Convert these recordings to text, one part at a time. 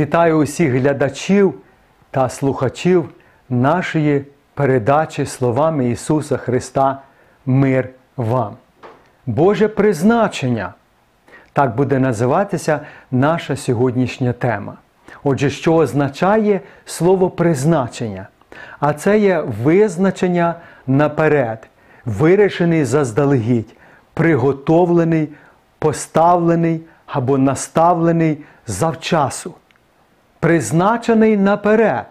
Вітаю усіх глядачів та слухачів нашої передачі словами Ісуса Христа Мир вам. Боже призначення. Так буде називатися наша сьогоднішня тема. Отже, що означає слово призначення? А це є визначення наперед, вирішений заздалегідь, приготовлений, поставлений або наставлений завчасу. Призначений наперед.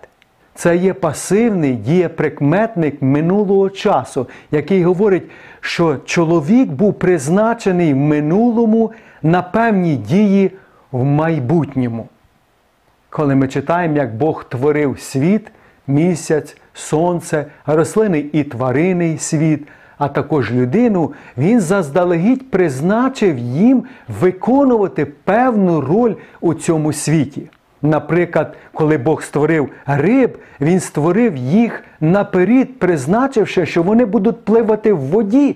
Це є пасивний дієприкметник минулого часу, який говорить, що чоловік був призначений в минулому на певні дії в майбутньому. Коли ми читаємо, як Бог творив світ, місяць, сонце, рослини і тваринний світ, а також людину, він заздалегідь призначив їм виконувати певну роль у цьому світі. Наприклад, коли Бог створив риб, Він створив їх наперед, призначивши, що вони будуть пливати в воді,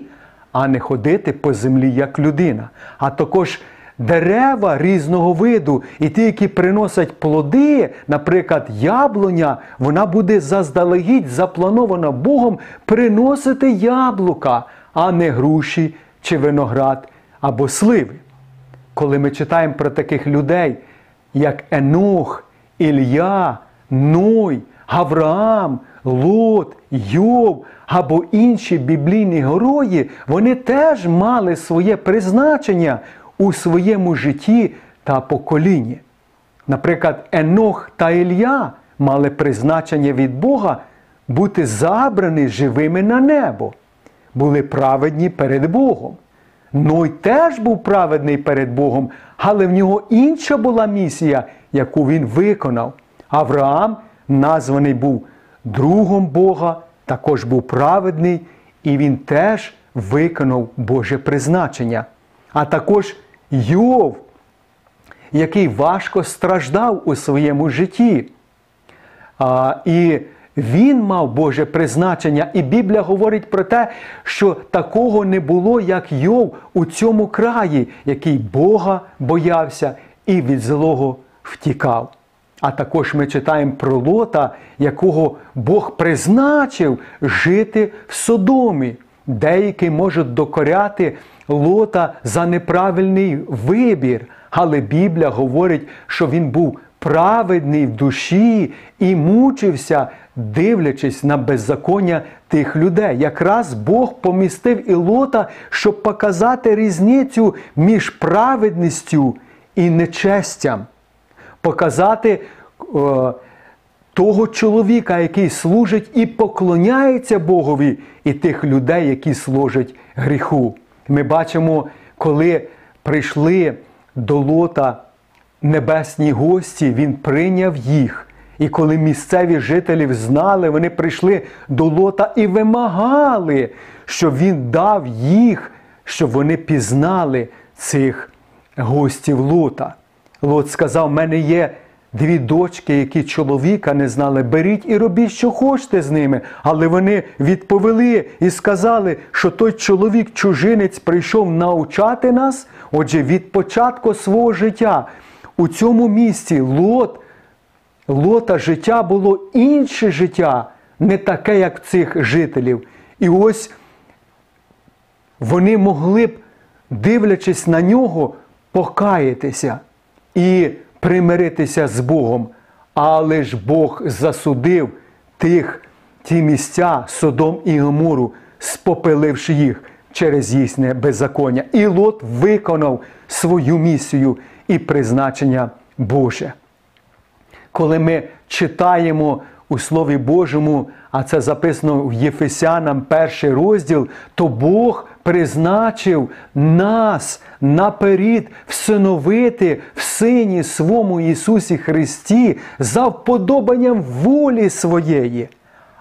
а не ходити по землі як людина. А також дерева різного виду, і ті, які приносять плоди, наприклад, яблуня, вона буде заздалегідь запланована Богом приносити яблука, а не груші чи виноград або сливи. Коли ми читаємо про таких людей, як Енох, Ілля, Ной, Авраам, Лот, Йов або інші біблійні герої, вони теж мали своє призначення у своєму житті та поколінні. Наприклад, Енох та Ілля мали призначення від Бога бути забрані живими на небо, були праведні перед Богом. Ной теж був праведний перед Богом, але в нього інша була місія, яку він виконав. Авраам, названий був другом Бога, також був праведний, і він теж виконав Боже призначення. А також Йов, який важко страждав у своєму житті. А, І він мав Боже призначення, і Біблія говорить про те, що такого не було, як Йов у цьому краї, який Бога боявся і від злого втікав. А також ми читаємо про Лота, якого Бог призначив жити в Содомі. Деякі можуть докоряти Лота за неправильний вибір, але Біблія говорить, що він був праведний в душі і мучився, дивлячись на беззаконня тих людей. Якраз Бог помістив і Лота, щоб показати різницю між праведністю і нечестям, показати о, того чоловіка, який служить і поклоняється Богові, і тих людей, які служать гріху. Ми бачимо, коли прийшли до Лота небесні гості, він прийняв їх. І коли місцеві жителі знали, вони прийшли до Лота і вимагали, щоб він дав їх, щоб вони пізнали цих гостів Лота. Лот сказав: в мене є дві дочки, які чоловіка не знали, беріть і робіть, що хочете з ними. Але вони відповіли і сказали, що той чоловік-чужинець прийшов навчати нас, отже, від початку свого життя. У цьому місці Лот, Лота життя було інше життя, не таке, як цих жителів. І ось вони могли б, дивлячись на нього, покаятися і примиритися з Богом. Але ж Бог засудив тих, ті місця Содом і Гомору, спопиливши їх через їхнє беззаконня. І Лот виконав свою місію і призначення Боже. Коли ми читаємо у Слові Божому, а це записано в Єфесянам перший розділ, то Бог призначив нас наперед всиновити в Сині свому Ісусі Христі за вподобанням волі своєї.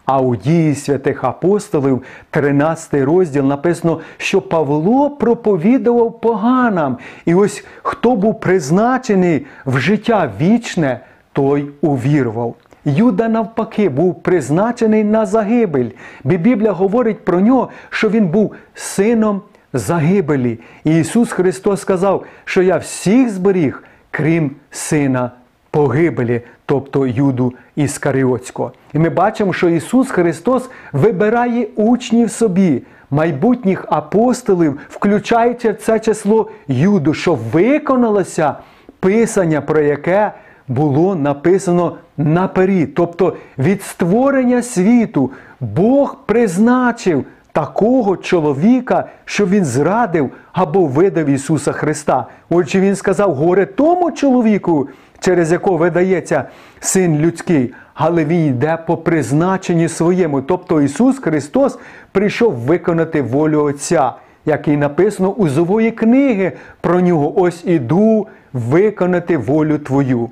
А у дії святих апостолів, 13 розділ, написано, що Павло проповідував поганам. І ось хто був призначений в життя вічне, той увірував. Юда, навпаки, був призначений на загибель. Біблія говорить про нього, що він був сином загибелі. І Ісус Христос сказав, що я всіх зберіг, крім Сина погибелі, тобто Юду Іскаріотського. І ми бачимо, що Ісус Христос вибирає учнів собі, майбутніх апостолів, включаючи в це число Юду, щоб виконалося Писання, про яке було написано наперед. Тобто від створення світу Бог призначив такого чоловіка, що він зрадив або видав Ісуса Христа. Отже, Він сказав, горе тому чоловіку, через якого видається син людський, але він йде по призначенні своєму. Тобто Ісус Христос прийшов виконати волю Отця, як і написано у зової книги про нього. Ось іду виконати волю Твою.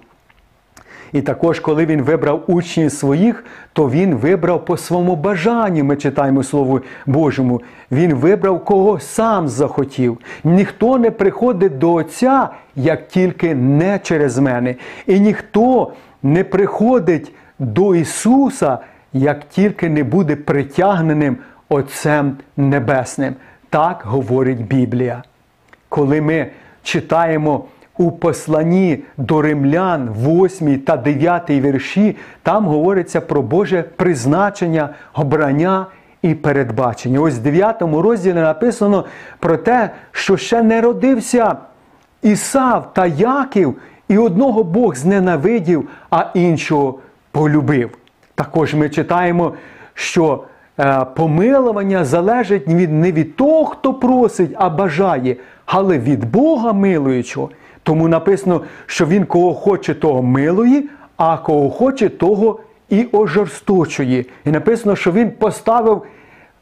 І також, коли він вибрав учнів своїх, то він вибрав по своєму бажанню, ми читаємо Слово Божому. Він вибрав кого сам захотів. Ніхто не приходить до Отця, як тільки не через мене. І ніхто не приходить до Ісуса, як тільки не буде притягненим Отцем Небесним. Так говорить Біблія. Коли ми читаємо у посланні до римлян, 8 та 9 вірші, там говориться про Боже призначення, обрання і передбачення. Ось в 9 розділі написано про те, що ще не родився Ісав та Яків, і одного Бог зненавидів, а іншого полюбив. Також ми читаємо, що е, помилування залежить не від того, хто просить, а бажає, але від Бога милуючого. Тому написано, що він кого хоче, того милує, а кого хоче, того і ожорсточує. І написано, що він поставив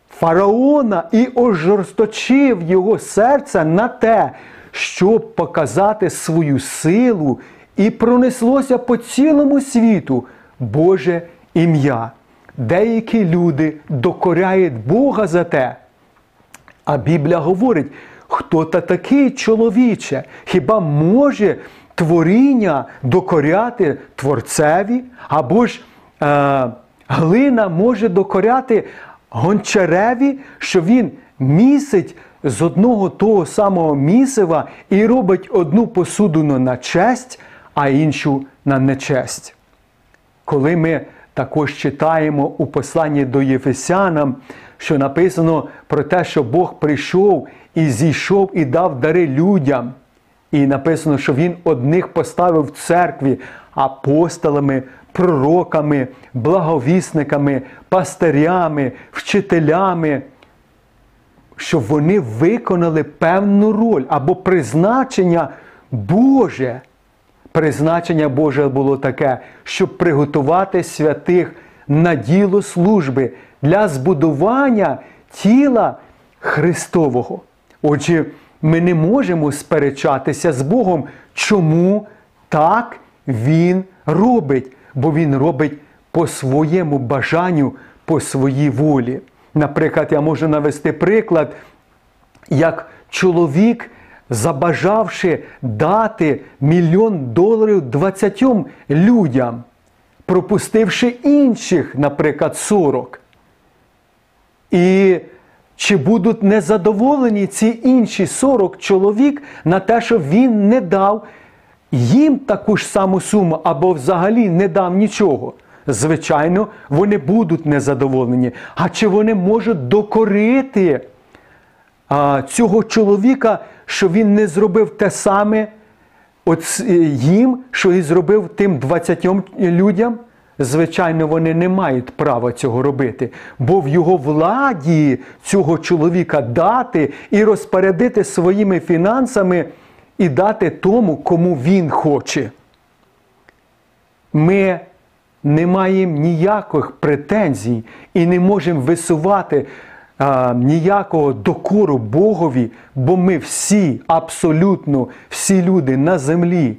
фараона і ожорсточив його серце на те, щоб показати свою силу, і пронеслося по цілому світу Боже ім'я. Деякі люди докоряють Бога за те. А Біблія говорить, хто та такий чоловіче? Хіба може творіння докоряти творцеві? Або ж е, глина може докоряти гончареві, що він місить з одного того самого місива і робить одну посудину на честь, а іншу на нечесть. Коли ми також читаємо у посланні до Єфесянам, що написано про те, що Бог прийшов і зійшов і дав дари людям. І написано, що Він одних поставив в церкві апостолами, пророками, благовісниками, пастирями, вчителями, щоб вони виконали певну роль або призначення Боже. Призначення Боже було таке, щоб приготувати святих на діло служби для збудування тіла Христового. Отже, ми не можемо сперечатися з Богом, чому так Він робить, бо Він робить по своєму бажанню, по своїй волі. Наприклад, я можу навести приклад, як чоловік, забажавши дати мільйон доларів 20 людям, пропустивши інших, наприклад, 40. І чи будуть незадоволені ці інші 40 чоловік на те, що він не дав їм таку ж саму суму або взагалі не дав нічого? Звичайно, вони будуть незадоволені. А чи вони можуть докорити а, цього чоловіка, що він не зробив те саме от їм, що і зробив тим 20 людям? Звичайно, вони не мають права цього робити, бо в його владі цього чоловіка дати і розпорядити своїми фінансами і дати тому, кому він хоче. Ми не маємо ніяких претензій і не можемо висувати а, ніякого докору Богові, бо ми всі, абсолютно всі люди на землі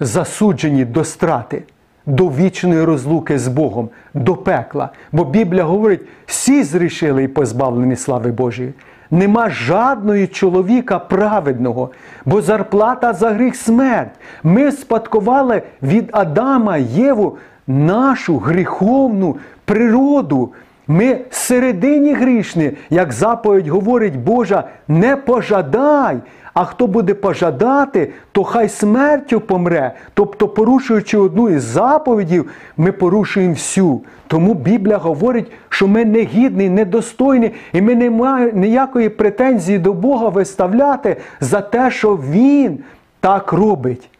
засуджені до страти до вічної розлуки з Богом, до пекла. Бо Біблія говорить, всі зрішили і позбавлені слави Божої. Нема жадної чоловіка праведного, бо зарплата за гріх смерть. Ми спадкували від Адама Єву нашу гріховну природу. Ми середині грішні, як заповідь говорить Божа, не пожадай. А хто буде пожадати, то хай смертю помре. Тобто, порушуючи одну із заповідів, ми порушуємо всю. Тому Біблія говорить, що ми негідні, недостойні, і ми не маємо ніякої претензії до Бога виставляти за те, що Він так робить.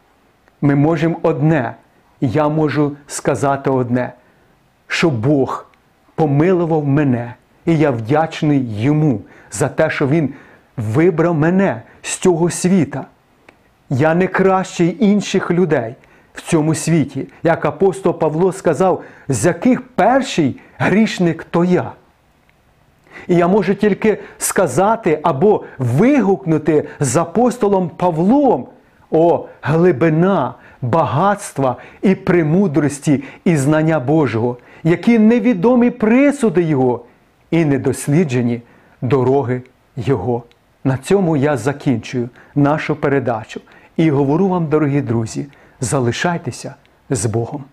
Ми можемо одне, я можу сказати одне, що Бог помилував мене, і я вдячний йому за те, що Він вибрав мене з цього світа. Я не кращий інших людей в цьому світі, як апостол Павло сказав, з яких перший грішник то я. І я можу тільки сказати або вигукнути з апостолом Павлом о глибина, багатства і премудрості і знання Божого, які невідомі присуди Його і недосліджені дороги Його. На цьому я закінчую нашу передачу і говорю вам, дорогі друзі, залишайтеся з Богом.